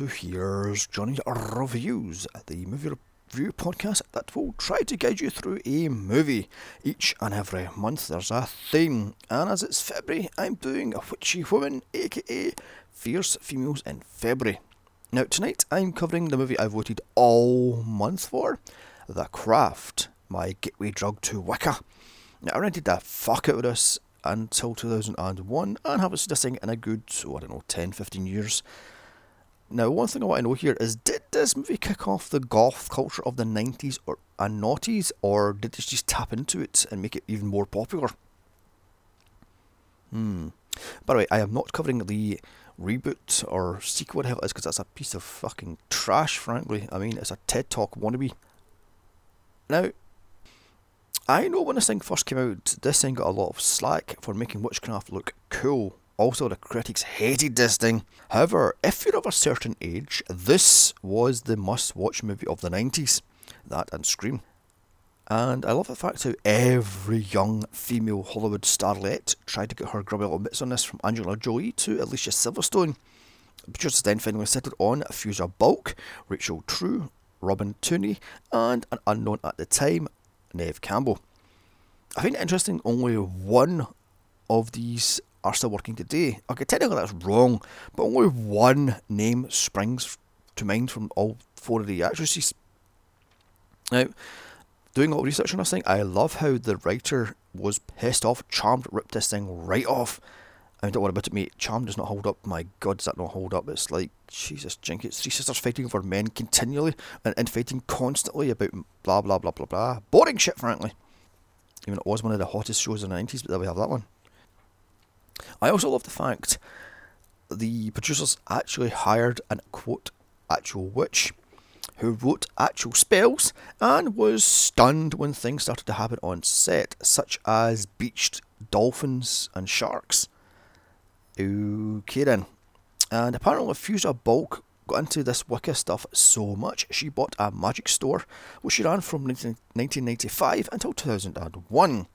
to Here's Johnny Reviews, the movie review podcast that will try to guide you through a movie. Each and every month there's a theme, and as it's February, I'm doing a witchy woman, aka Fierce Females in February. Now, tonight I'm covering the movie I've voted all month for The Craft, my gateway drug to Wicca. Now, I rented the fuck out of this until 2001 and haven't seen this thing in a good, oh, I don't know, 10 15 years. Now, one thing I want to know here is did this movie kick off the goth culture of the 90s or and noughties, or did it just tap into it and make it even more popular? Hmm. By the way, I am not covering the reboot or sequel, whatever it is, because that's a piece of fucking trash, frankly. I mean, it's a TED Talk wannabe. Now, I know when this thing first came out, this thing got a lot of slack for making witchcraft look cool also, the critics hated this thing. However, if you're of a certain age, this was the must watch movie of the 90s. That and Scream. And I love the fact how every young female Hollywood starlet tried to get her grubby little bits on this, from Angelina Jolie to Alicia Silverstone. Producers then finally settled on Fairuza Balk, Rachel True, Robin Tunney, and an unknown at the time, Neve Campbell. I find it interesting only one of these are still working today. Okay, technically that's wrong, but only one name springs to mind from all four of the actresses. Now, doing a lot of research on this thing, I love how the writer was pissed off. Charmed ripped this thing right off. I mean, don't worry about it, mate. Charmed does not hold up. My God, does that not hold up? It's like, Jesus, jink. It's three sisters fighting over men continually and, and fighting constantly about blah, blah, blah, blah, blah. Boring shit, frankly. Even it was one of the hottest shows in the 90s, but there we have that one. I also love the fact the producers actually hired an quote actual witch who wrote actual spells and was stunned when things started to happen on set, such as beached dolphins and sharks. Okay then. And apparently Fairuza Balk got into this Wicca stuff so much, she bought a magic store, which she ran from 1995 until 2001.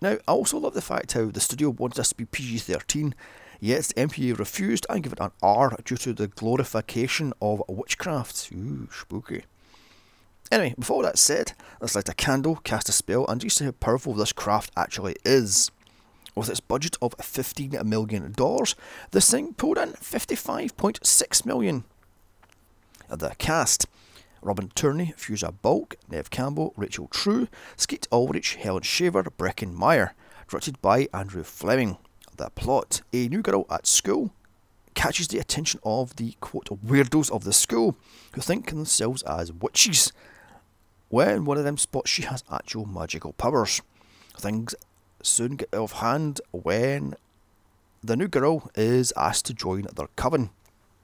Now, I also love the fact how the studio wanted us to be PG 13, yet MPA refused and gave it an R due to the glorification of witchcraft. Ooh, spooky. Anyway, before all that said, let's light a candle, cast a spell, and just see how powerful this craft actually is. With its budget of $15 million, this thing pulled in 55.6 million. The cast Robin Tunney, Fairuza Balk, Neve Campbell, Rachel True, Skeet Ulrich, Helen Shaver, Breckin Meyer. Directed by Andrew Fleming. The plot A new girl at school catches the attention of the quote weirdos of the school who think themselves as witches. When one of them spots she has actual magical powers. Things soon get off hand when the new girl is asked to join their coven.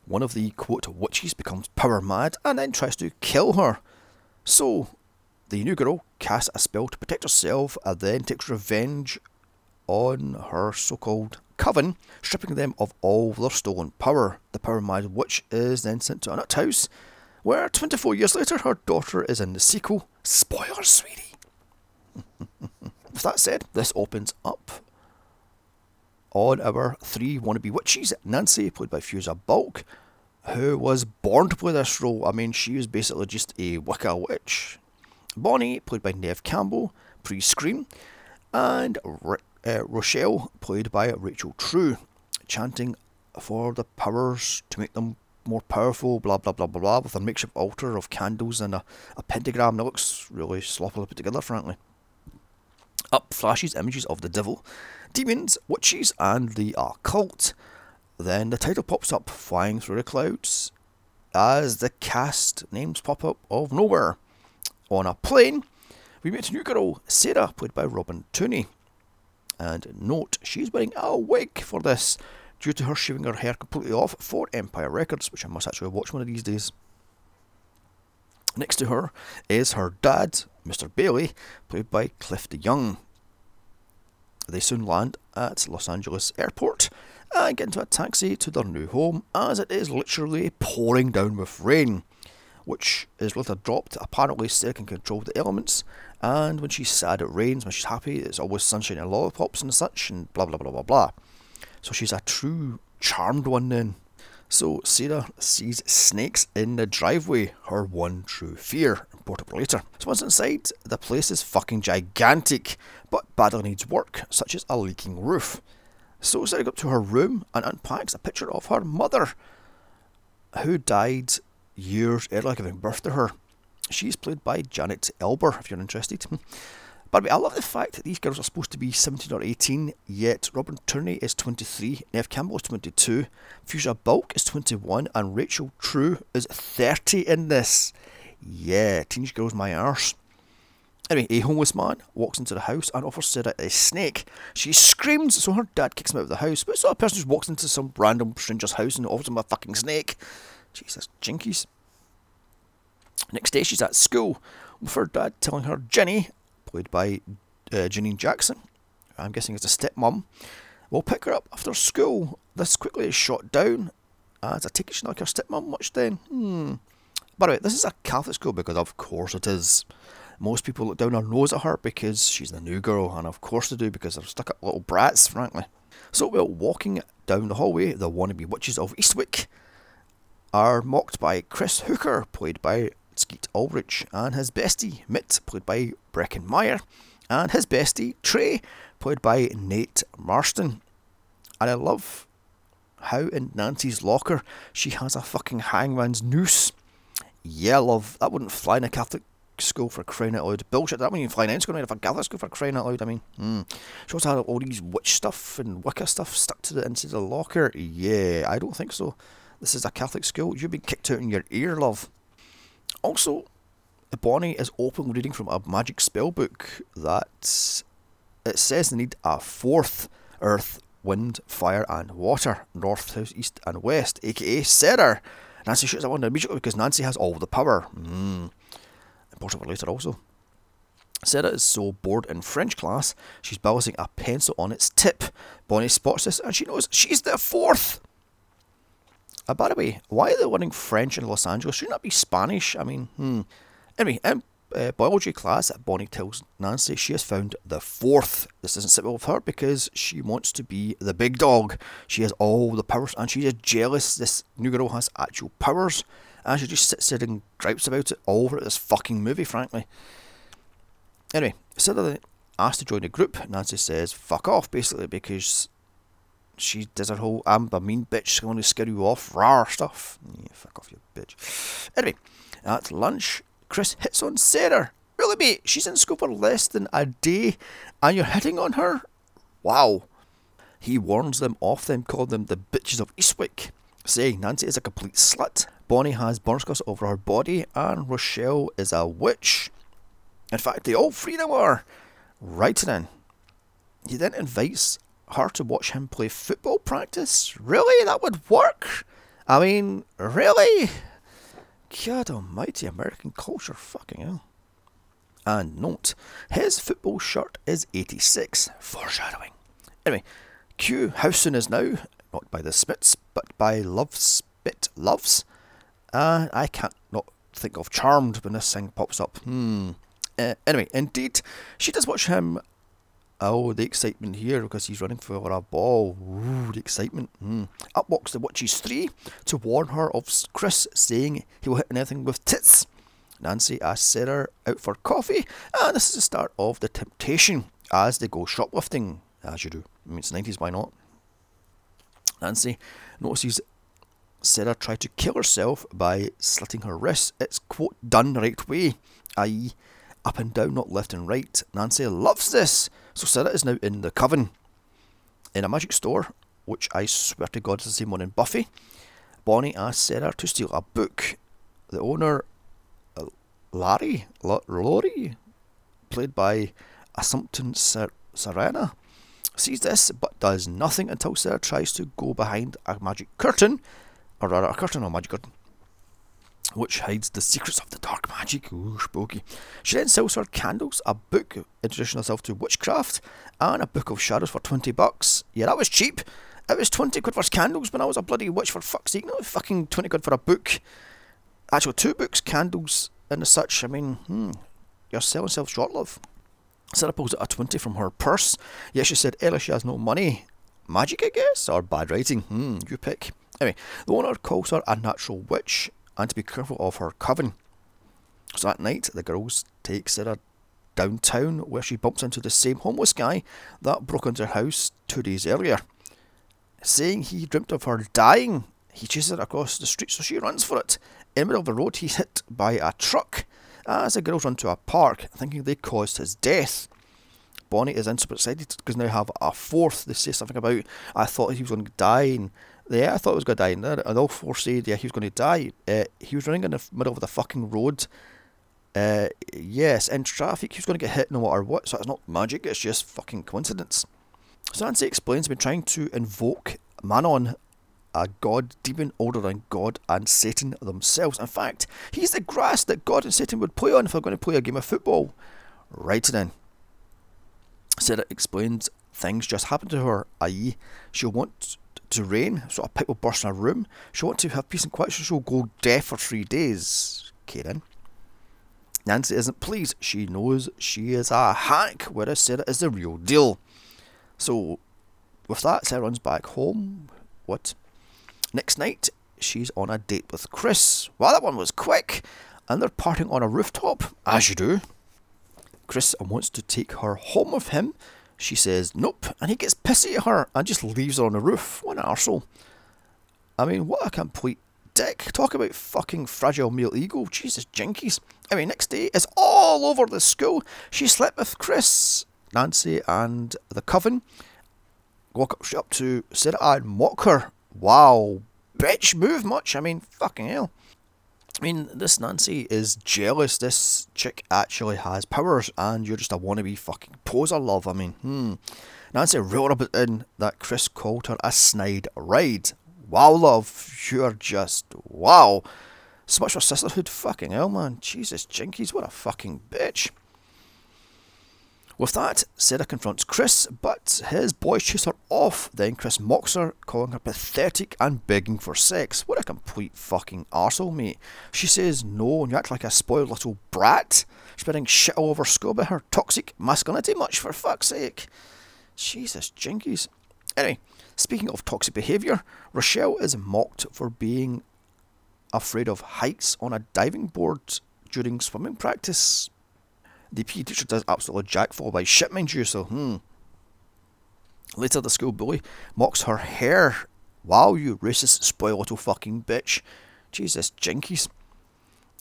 One of the quote witches becomes power mad and then tries to kill her. So the new girl casts a spell to protect herself and then takes revenge on her so called coven, stripping them of all their stolen power. The power mad witch is then sent to a nut house, where 24 years later her daughter is in the sequel. Spoilers, sweetie! With that said, this opens up on our three wannabe witches. Nancy, played by Fairuza Balk, who was born to play this role. I mean, she was basically just a Wicca witch. Bonnie, played by Neve Campbell, pre Scream. And uh, Rochelle, played by Rachel True, chanting for the powers to make them more powerful, blah blah blah blah blah, with a makeshift altar of candles and a, a pentagram that looks really sloppily put together, frankly. Up flashes images of the devil, demons, witches, and the occult. Then the title pops up flying through the clouds as the cast names pop up of nowhere. On a plane, we meet a new girl, Sarah, played by Robin Tunney. And note, she's wearing a wig for this due to her shaving her hair completely off for Empire Records, which I must actually watch one of these days. Next to her is her dad, Mr. Bailey, played by Cliff DeYoung. They soon land at Los Angeles Airport and get into a taxi to their new home as it is literally pouring down with rain, which is later dropped. Apparently, Sarah can control the elements, and when she's sad, it rains. When she's happy, it's always sunshine and lollipops and such, and blah blah blah blah blah. So she's a true charmed one then. So Sarah sees snakes in the driveway, her one true fear. Up later. So once inside, the place is fucking gigantic, but badly needs work, such as a leaking roof. So Sarah goes up to her room and unpacks a picture of her mother, who died years earlier, giving birth to her. She's played by Janet Eilber, if you're interested. But I love the fact that these girls are supposed to be 17 or 18, yet Robin Tunney is 23, Neve Campbell is 22, Fuchsia Bulk is 21, and Rachel True is 30 in this. Yeah, Teenage Girl's my arse. Anyway, a homeless man walks into the house and offers Sarah a snake. She screams, so her dad kicks him out of the house. But it's a person who walks into some random stranger's house and offers him a fucking snake. Jesus, jinkies. Next day, she's at school with her dad telling her Jenny played by uh, Janine Jackson. I'm guessing it's a stepmom. We'll pick her up after school. This quickly is shot down. As I take it she's not like her stepmom much then. Hmm. By the way, this is a Catholic school because of course it is. Most people look down their nose at her because she's the new girl, and of course they do because they're stuck up little brats, frankly. So while walking down the hallway, the wannabe witches of Eastwick are mocked by Chris Hooker, played by Skeet Ulrich, and his bestie, Mitt, played by Breckin Meyer, and his bestie, Trey, played by Nate Marston. And I love how in Nancy's locker she has a fucking hangman's noose. Yeah, love, that wouldn't fly in a Catholic school for crying out loud. Bullshit, that wouldn't even fly in any school in a Catholic school for crying out loud. I mean, mm. she also had all these witch stuff and Wicca stuff stuck to the inside of the locker. Yeah, I don't think so. This is a Catholic school. You've been kicked out in your ear, love. Also, Bonnie is open reading from a magic spell book that it says they need a fourth earth, wind, fire, and water north, south, east, and west, aka Sarah. Nancy shoots that one immediately because Nancy has all the power. Mm. Important for later also. Sarah is so bored in French class, she's balancing a pencil on its tip. Bonnie spots this and she knows she's the fourth. Uh, by the way, why are they learning French in Los Angeles? Shouldn't that be Spanish? I mean, hmm. Anyway, in uh, biology class, Bonnie tells Nancy she has found the fourth. This doesn't sit well with her because she wants to be the big dog. She has all the powers and she's jealous this new girl has actual powers. And she just sits there and gripes about it all over this fucking movie, frankly. Anyway, instead of asked to join the group, Nancy says fuck off basically because she does her whole I'm a mean bitch, I'm going to scare you off, rar stuff. Yeah, fuck off, you bitch. Anyway, at lunch, Chris hits on Sarah. Really, mate? She's in school for less than a day and you're hitting on her? Wow. He warns them off them, calling them the bitches of Eastwick, saying Nancy is a complete slut. Bonnie has burn scars over her body, and Rochelle is a witch. In fact, they all three of them are. Writing in. He then invites her to watch him play football practice? Really? That would work? I mean, really? God almighty, American culture, fucking hell. And note, his football shirt is 86, foreshadowing. Anyway, Q, how soon is now? Not by the Smiths, but by Love Spit Loves. Uh, I can't not think of Charmed when this thing pops up. Hmm. Uh, anyway, indeed, she does watch him Oh, the excitement here because he's running for a ball. Ooh, the excitement. Mm. Up walks the Witches 3 to warn her of Chris saying he will hit anything with tits. Nancy asks Sarah out for coffee, and this is the start of the temptation as they go shoplifting, as you do. I mean, it's 90s, why not? Nancy notices Sarah try to kill herself by slitting her wrists. It's, quote, done right way, i.e., up and down, not left and right. Nancy loves this. So Sarah is now in the coven in a magic store, which I swear to God is the same one in Buffy. Bonnie asks Sarah to steal a book. The owner, uh, Larry, L- Laurie, played by Assumpta Ser- Serena, sees this but does nothing until Sarah tries to go behind a magic curtain, or rather a curtain or magic curtain, which hides the secrets of the dark magic. Ooh, spooky. She then sells her candles, a book introducing herself to witchcraft, and a book of shadows for 20 bucks. Yeah, that was cheap. It was 20 quid for candles when I was a bloody witch, for fuck's sake. No, fucking 20 quid for a book. Actually, two books, candles, and such. I mean, hmm, you're selling yourself short, love. Sarah pulls out a 20 from her purse. Yeah, she said Ella she has no money. Magic, I guess, or bad writing. Hmm, you pick. Anyway, the owner calls her a natural witch and to be careful of her coven. So that night, the girls take Sarah downtown where she bumps into the same homeless guy that broke into her house two days earlier. Saying he dreamt of her dying, he chases her across the street so she runs for it. In the middle of the road, he's hit by a truck as the girls run to a park, thinking they caused his death. Bonnie is in super excited because now have a fourth. They say something about, I thought he was going to die, and yeah, I thought he was going to die, and, and all four said, yeah, he was going to die. Uh, he was running in the middle of the fucking road. Uh, yes, in traffic, he was going to get hit no matter what, so it's not magic, it's just fucking coincidence. So Nancy explains, been trying to invoke Manon a god demon older than God and Satan themselves. In fact, he's the grass that God and Satan would play on if they're going to play a game of football. Right then. Sarah explains things just happened to her, i.e., she'll want to rain, so a pipe will burst in her room. She'll want to have peace and quiet, so she'll go deaf for three days. Okay then. Nancy isn't pleased. She knows she is a hack, whereas Sarah is the real deal. So, with that, Sarah runs back home. What? Next night, she's on a date with Chris. Well, that one was quick, and they're partying on a rooftop, as you do. Chris wants to take her home with him. She says nope, and he gets pissy at her and just leaves her on the roof. What an arsehole. I mean, what a complete dick. Talk about fucking fragile male ego. Jesus, jinkies. I mean, next day is all over the school. She slept with Chris, Nancy, and the coven. Walk up, up to Sarah and mock her. Wow, bitch, move much. I mean, fucking hell. I mean, this Nancy is jealous. This chick actually has powers, and you're just a wannabe fucking poser, love. I mean, hmm. Nancy wrote up in that Chris called her a snide ride. Wow, love, you're just wow. So much for sisterhood, fucking hell, man. Jesus, Jinkies, what a fucking bitch. With that, Sarah confronts Chris, but his boys chase her off. Then Chris mocks her, calling her pathetic and begging for sex. What a complete fucking arsehole, mate. She says no, and you act like a spoiled little brat, spreading shit all over school about her toxic masculinity much, for fuck's sake. Jesus, jinkies. Anyway, speaking of toxic behaviour, Rochelle is mocked for being afraid of heights on a diving board during swimming practice. The PE teacher does absolutely jack for by shit, mind you, so hmm. Later, the school bully mocks her hair. Wow, you racist, spoiled little fucking bitch. Jesus, jinkies.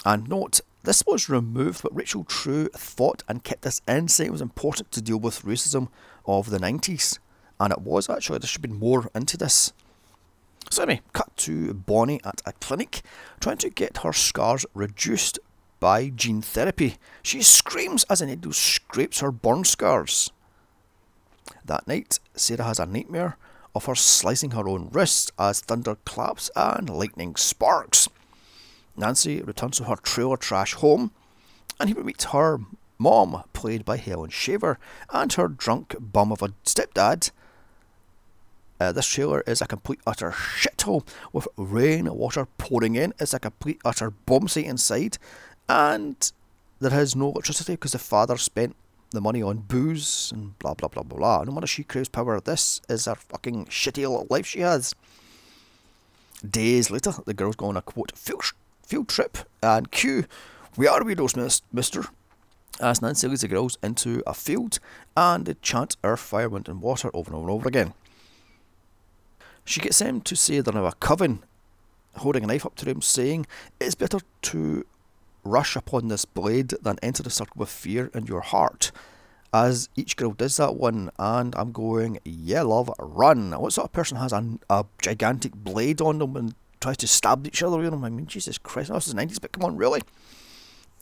And note, this was removed, but Rachel True thought and kept this in, saying it was important to deal with racism of the 90s. And it was actually, there should been more into this. So, anyway, cut to Bonnie at a clinic trying to get her scars reduced by gene therapy. She screams as a needle scrapes her burn scars. That night, Sarah has a nightmare of her slicing her own wrist as thunder claps and lightning sparks. Nancy returns to her trailer trash home, and he meets her mom, played by Helen Shaver, and her drunk bum of a stepdad. Uh, this trailer is a complete utter shithole with rain water pouring in. It's a complete utter bomb site inside, and there is no electricity because the father spent the money on booze and blah blah blah blah blah. No matter she craves power, this is her fucking shitty little life she has. Days later, the girls go on a quote field, field trip and cue, we are widows, mister. As Nancy leads the girls into a field and they chant earth, fire, wind, and water over and over and over again. She gets them to say they're now a coven, holding a knife up to them, saying it's better to rush upon this blade than enter the circle with fear in your heart. As each girl does that one, and I'm going, yeah, love, run. What sort of person has a, a gigantic blade on them and tries to stab each other with them? I mean, Jesus Christ, this is the 90s, but come on, really?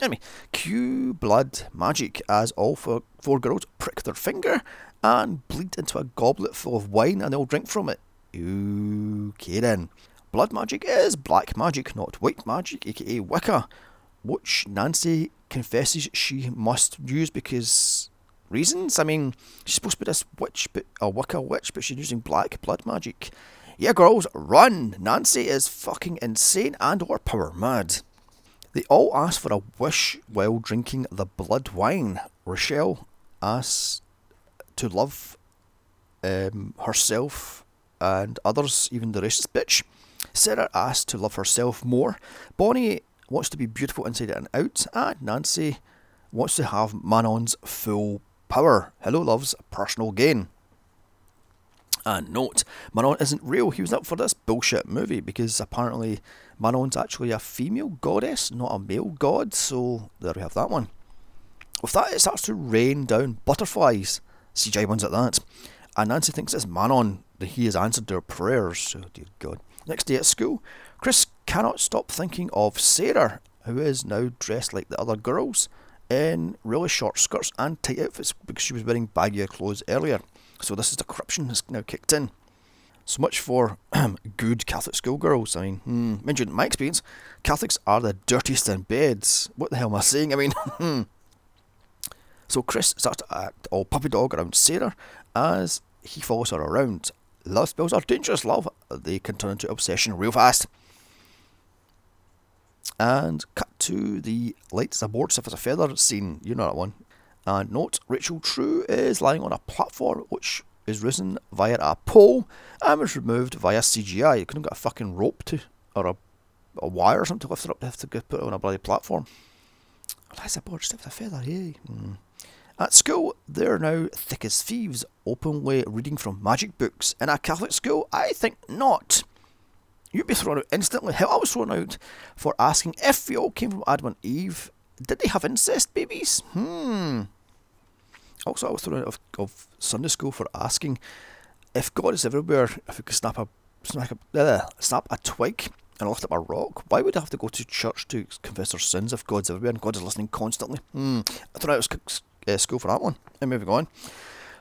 Anyway, cue blood magic as all four, four girls prick their finger and bleed into a goblet full of wine and they'll drink from it. Okay then. Blood magic is black magic, not white magic, aka Wicca which Nancy confesses she must use because reasons. I mean, she's supposed to be this witch, but a Wicca witch, but she's using black blood magic. Yeah, girls, run! Nancy is fucking insane and or power mad. They all ask for a wish while drinking the blood wine. Rochelle asks to love um, herself and others, even the racist bitch. Sarah asks to love herself more. Bonnie wants to be beautiful inside and out. And Nancy wants to have Manon's full power. Hello, loves, personal gain. And note, Manon isn't real. He was up for this bullshit movie because apparently Manon's actually a female goddess, not a male god. So there we have that one. With that, it starts to rain down butterflies. CJ ones at that. And Nancy thinks it's Manon that he has answered their prayers. Oh, dear God. Next day at school, Chris cannot stop thinking of Sarah, who is now dressed like the other girls in really short skirts and tight outfits because she was wearing baggier clothes earlier. So this is the corruption that's now kicked in. So much for good Catholic schoolgirls. I mean, hmm, mentioned my experience, Catholics are the dirtiest in beds. What the hell am I saying? I mean, hmm. so Chris starts to act all puppy dog around Sarah as he follows her around. Love spells are dangerous, love. They can turn into obsession real fast. And cut to the lights aboard, stiff as a feather scene. You know that one. And note, Rachel True is lying on a platform which is risen via a pole and was removed via CGI. You couldn't get a fucking rope to, or a, a wire or something to lift her up. They have to put it on a bloody platform. Lies aboard, as a feather, yay. Mm. At school, they're now thick as thieves, openly reading from magic books. In a Catholic school, I think not. You'd be thrown out instantly. Hell, I was thrown out for asking if we all came from Adam and Eve. Did they have incest babies? Hmm. Also, I was thrown out of, of Sunday school for asking if God is everywhere, if we could snap a snap a, uh, snap a twig and lift up a rock, why would I have to go to church to confess our sins if God's everywhere and God is listening constantly? Hmm. I thought I was uh, school for that one. And moving on.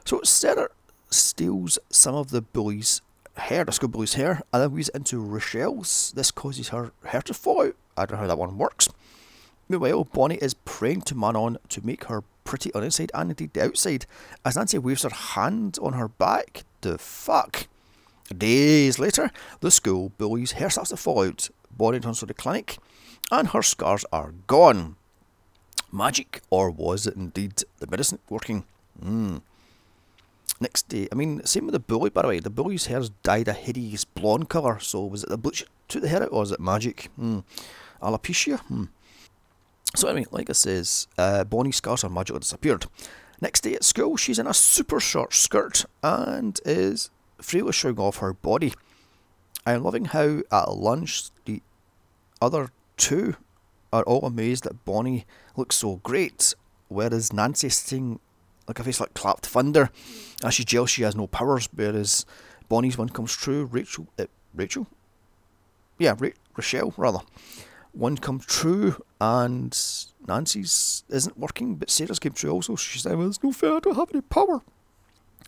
So Sarah steals some of the bully's hair, the school bully's hair, and then weaves into Rochelle's. This causes her hair to fall out. I don't know how that one works. Meanwhile, Bonnie is praying to Manon to make her pretty on inside and indeed the outside, as Nancy waves her hand on her back. The fuck? Days later, the school bully's hair starts to fall out. Bonnie turns to the clinic, and her scars are gone magic, or was it indeed the medicine working? Mm. Next day, I mean, same with the bully, by the way. The bully's hair's dyed a hideous blonde colour, so was it the bleach took the hair out, or was it magic? Mm. Alopecia? Hmm. So, anyway, like I says, uh, Bonnie's scars are magically disappeared. Next day at school, she's in a super short skirt and is freely showing off her body. I'm loving how at lunch the other two are all amazed that Bonnie looks so great, whereas Nancy's sitting like a face like clapped thunder, as she's jealous she has no powers, whereas Bonnie's one comes true. Rachel, uh, Rachel, yeah, Ra- Rochelle rather, one comes true, and Nancy's isn't working, but Sarah's came true also. She's saying, well, "It's no fair. I don't have any power."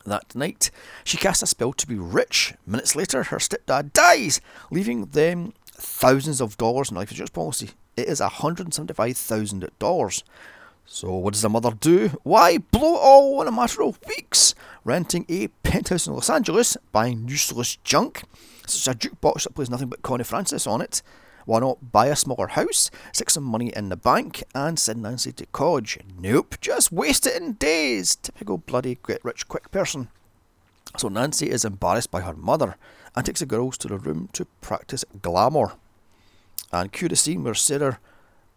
That night, she casts a spell to be rich. Minutes later, her stepdad dies, leaving them thousands of dollars in life insurance policy. It is $175,000. So, what does the mother do? Why, blow it all in a matter of weeks, renting a penthouse in Los Angeles, buying useless junk, such a jukebox that plays nothing but Connie Francis on it. Why not buy a smaller house, stick some money in the bank, and send Nancy to college? Nope, just waste it in days. Typical bloody get rich quick person. So Nancy is embarrassed by her mother and takes the girls to the room to practice glamour. And cue the scene where Sarah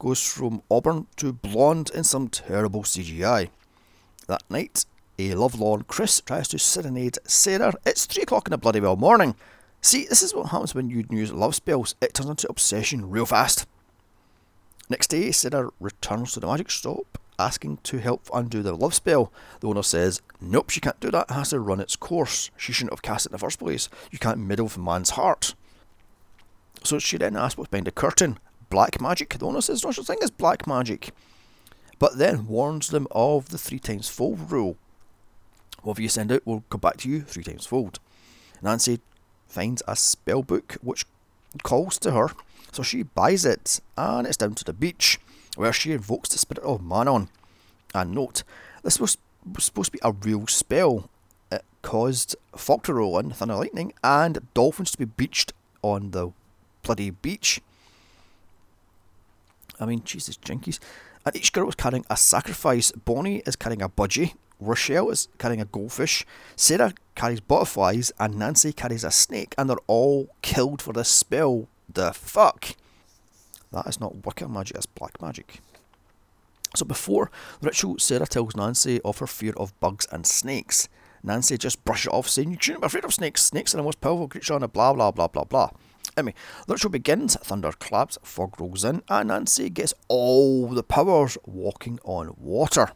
goes from auburn to blonde in some terrible CGI. That night, a lovelorn Chris tries to serenade Sarah. It's three o'clock in the bloody well morning. See, this is what happens when you use love spells. It turns into obsession real fast. Next day, Sarah returns to the magic shop, asking to help undo the love spell. The owner says, Nope, she can't do that. It has to run its course. She shouldn't have cast it in the first place. You can't meddle with a man's heart. So she then asks what's behind the curtain. Black magic. The owner says no such thing as black magic. But then warns them of the three times fold rule. Whatever you send out will come back to you three times fold. Nancy finds a spell book which calls to her, so she buys it, and it's down to the beach, where she invokes the spirit of Manon. And note, this was, supposed to be a real spell. It caused fog to roll in, thunder lightning, and dolphins to be beached on the bloody beach. I mean, Jesus, jinkies. And each girl was carrying a sacrifice. Bonnie is carrying a budgie, Rochelle is carrying a goldfish, Sarah carries butterflies, and Nancy carries a snake, and they're all killed for this spell. The fuck? That is not Wicca magic, that's black magic. So before the ritual, Sarah tells Nancy of her fear of bugs and snakes. Nancy just brushes it off, saying, You shouldn't be afraid of snakes. Snakes are the most powerful creature on a blah blah blah blah blah. Anyway, the ritual begins, thunder claps, fog rolls in, and Nancy gets all the powers walking on water.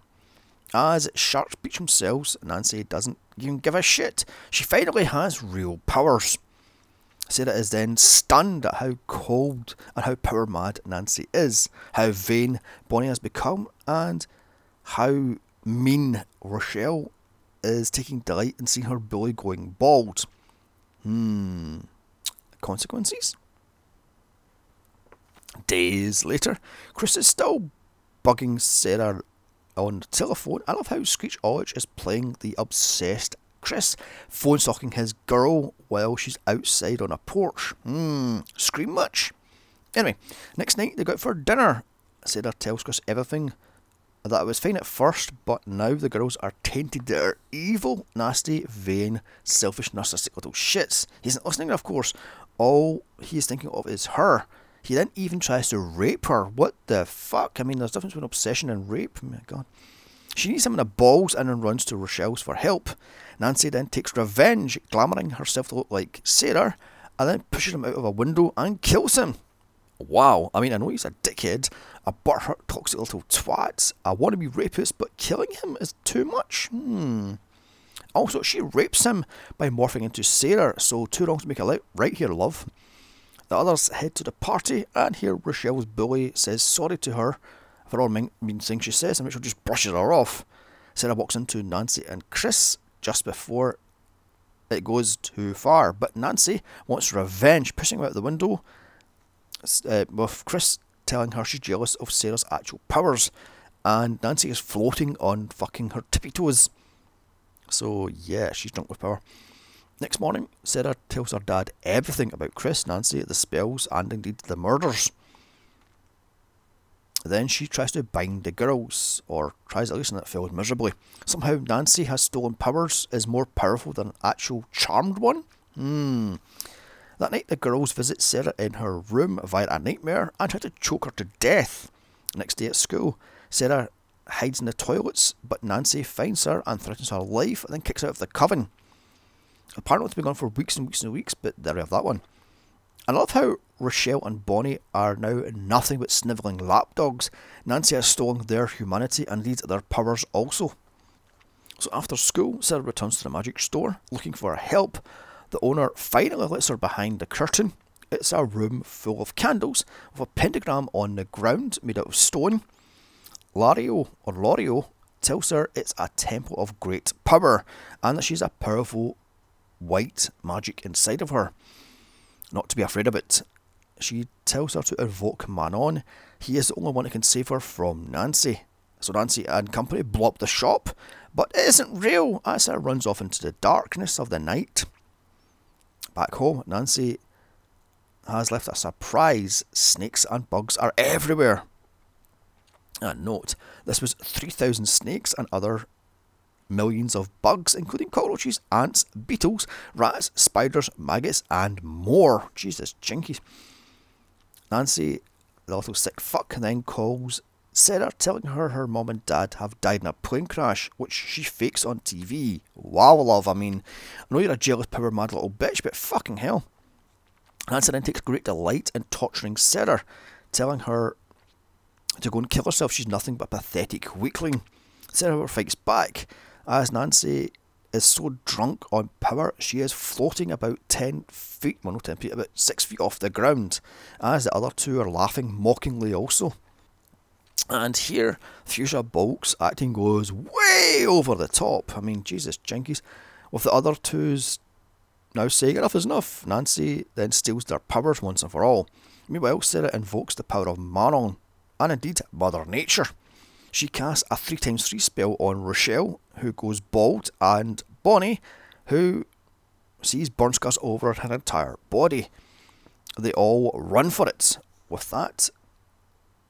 As sharks beach themselves, Nancy doesn't even give a shit. She finally has real powers. Sarah is then stunned at how cold and how power mad Nancy is, how vain Bonnie has become, and how mean Rochelle is taking delight in seeing her bully going bald. Hmm. Consequences? Days later, Chris is still bugging Sarah on the telephone. I love how Skeet Ulrich is playing the obsessed Chris, phone stalking his girl while she's outside on a porch. Hmm, scream much? Anyway, next night they go out for dinner. Sarah tells Chris everything that was fine at first, but now the girls are tainted. They're evil, nasty, vain, selfish, narcissistic little shits. He isn't listening, of course. All he is thinking of is her. He then even tries to rape her. What the fuck? I mean, there's a difference between obsession and rape. Oh my god. She needs him in the balls and then runs to Rochelle's for help. Nancy then takes revenge, glamouring herself to look like Sarah, and then pushes him out of a window and kills him. Wow, I mean, I know he's a dickhead, a butthurt, toxic little twat, a wannabe rapist, but killing him is too much. Hmm. Also, she rapes him by morphing into Sarah, so two wrongs to make a right here, love. The others head to the party, and here Rochelle's bully says sorry to her for all mean, mean things she says, and Rachel just brushes her off. Sarah walks into Nancy and Chris just before it goes too far, but Nancy wants revenge, pushing her out the window, uh, with Chris telling her she's jealous of Sarah's actual powers, and Nancy is floating on fucking her tippy toes. So, yeah, she's drunk with power. Next morning, Sarah tells her dad everything about Chris, Nancy, the spells, and indeed the murders. Then she tries to bind the girls, or tries at least, and it fails miserably. Somehow, Nancy has stolen powers, is more powerful than an actual charmed one. Hmm. That night, the girls visit Sarah in her room via a nightmare and try to choke her to death. Next day at school, Sarah hides in the toilets, but Nancy finds her and threatens her life and then kicks out of the coven. Apparently, it's been gone for weeks and weeks and weeks, but there we have that one. I love how Rochelle and Bonnie are now nothing but snivelling lapdogs. Nancy has stolen their humanity and leads their powers also. So after school, Sarah returns to the magic store looking for help, the owner finally lets her behind the curtain. It's a room full of candles with a pentagram on the ground made out of stone. Lario, or Lorio, tells her it's a temple of great power and that she's a powerful white magic inside of her. Not to be afraid of it. She tells her to invoke Manon. He is the only one who can save her from Nancy. So Nancy and company blow up the shop, but it isn't real as it runs off into the darkness of the night. Back home, Nancy has left a surprise. Snakes and bugs are everywhere. And note, this was 3,000 snakes and other millions of bugs, including cockroaches, ants, beetles, rats, spiders, maggots, and more. Jesus, jinkies. Nancy, the little sick fuck, then calls Sarah, telling her her mom and dad have died in a plane crash, which she fakes on TV. Wow, love, I mean, I know you're a jealous, power mad little bitch, but fucking hell. Nancy then takes great delight in torturing Sarah, telling her to go and kill herself. She's nothing but a pathetic weakling. Sarah fights back, as Nancy is so drunk on power, she is floating about 10 feet, well, not 10 feet, about 6 feet off the ground, as the other two are laughing mockingly also. And here, Fuchsia Bulk's acting goes way over the top. I mean, Jesus, jinkies. With the other two's now saying enough is enough, Nancy then steals their powers once and for all. Meanwhile, Sarah invokes the power of Manon, and indeed Mother Nature. She casts a 3 times 3 spell on Rochelle, who goes bald, and Bonnie, who sees burn scars over her entire body. They all run for it. With that,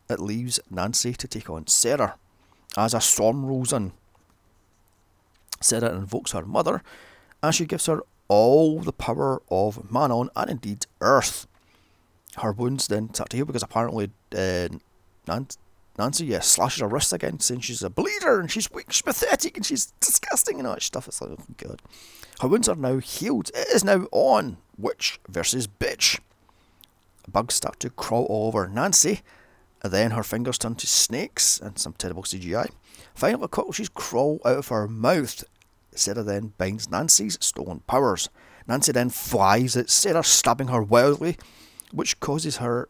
it leaves Nancy to take on Sarah as a storm rolls in. Sarah invokes her mother, and she gives her all the power of Manon and indeed Earth. Her wounds then start to heal because apparently uh, Nancy yeah, slashes her wrist again, saying she's a bleeder and she's weak, she's pathetic, and she's disgusting and all that stuff. It's like, oh god. Her wounds are now healed. It is now on Witch versus Bitch. Bugs start to crawl all over Nancy, and then her fingers turn to snakes and some terrible CGI. Finally, cockroaches crawl out of her mouth. Sarah then binds Nancy's stolen powers. Nancy then flies at Sarah, stabbing her wildly, which causes her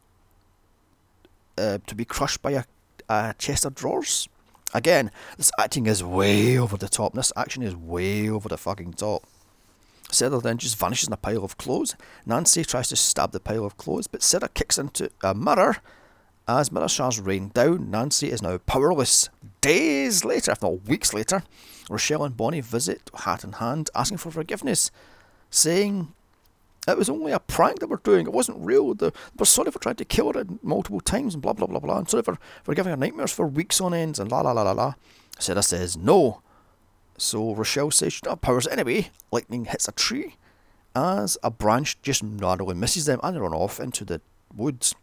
uh, to be crushed by a, a chest of drawers. Again, this acting is way over the top. This action is way over the fucking top. Sarah then just vanishes in a pile of clothes. Nancy tries to stab the pile of clothes, but Sarah kicks into a mirror. As mirror shards rain down, Nancy is now powerless. Days later, if not weeks later, Rochelle and Bonnie visit, hat in hand, asking for forgiveness, saying it was only a prank they were doing. It wasn't real. They were sorry for trying to kill her multiple times and blah blah blah blah. And sorry for, for giving her nightmares for weeks on ends and la la la la la. Sarah says no. So Rochelle says she doesn't have powers anyway. Lightning hits a tree as a branch just narrowly misses them and they run off into the woods.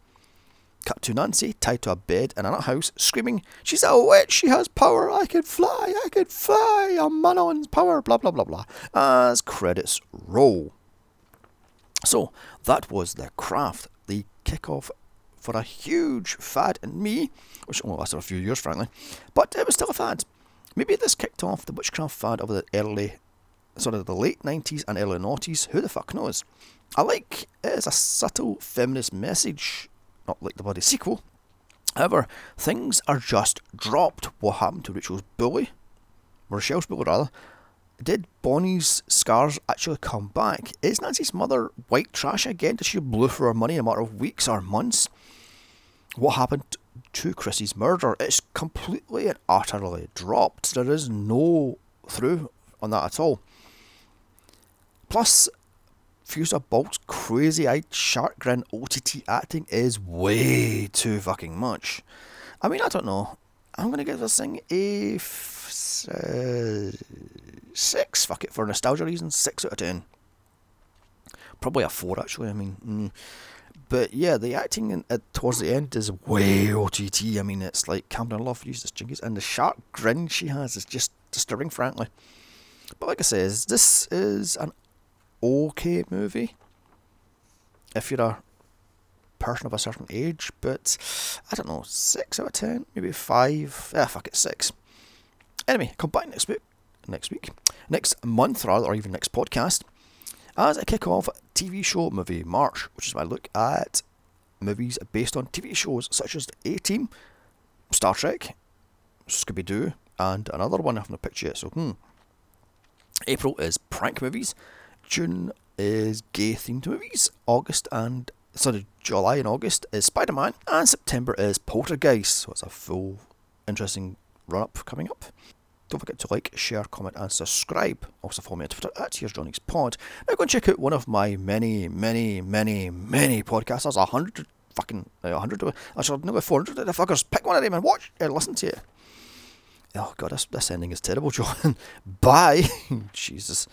Cut to Nancy, tied to a bed in a house, screaming, She's a witch, she has power, I can fly, I can fly, I'm Manon's power, blah blah blah blah, as credits roll. So, that was The Craft, the kickoff for a huge fad in me, which only lasted a few years, frankly, but it was still a fad. Maybe this kicked off the witchcraft fad of the early, sort of the late 90s and early noughties. Who the fuck knows? I like it as a subtle feminist message, not like the bloody sequel. However, things are just dropped. What happened to Rachel's bully? Rochelle's bully, rather. Did Bonnie's scars actually come back? Is Nancy's mother white trash again? Did she blue for her money in a matter of weeks or months? What happened to Chrissy's murder. It's completely and utterly dropped. There is no through on that at all. Plus, Fairuza Balk's crazy eyed shark grin OTT acting is way too fucking much. I mean, I don't know. I'm going to give this thing a f- uh, 6. Fuck it, for nostalgia reasons, 6 out of 10. Probably a 4 actually. I mean, mm. But yeah, the acting in, uh, towards the end is way OTT. I mean, it's like Camden Love uses Jinkies, and the sharp grin she has is just disturbing, frankly. But like I says, this is an okay movie if you're a person of a certain age. But I don't know, six out of ten, maybe five. Yeah, fuck it, six. Anyway, come back next week. Next week, next month, rather, or even next podcast as I kick off TV show movie March, which is my look at movies based on TV shows such as A Team, Star Trek, Scooby Doo, and another one I haven't picked yet. So, hmm. April is prank movies. June is gay themed movies. August and sorry, July and August is Spider Man, and September is Poltergeist. So it's a full, interesting run up coming up. Don't forget to like, share, comment, and subscribe. Also follow me on Twitter at Here's Johnny's Pod. Now go and check out one of my many, many, many, many podcasts. There's a hundred fucking uh, a hundred actually no four hundred of the fuckers. Pick one of them and watch and listen to it. Oh god, this this ending is terrible, John. Bye. Jesus.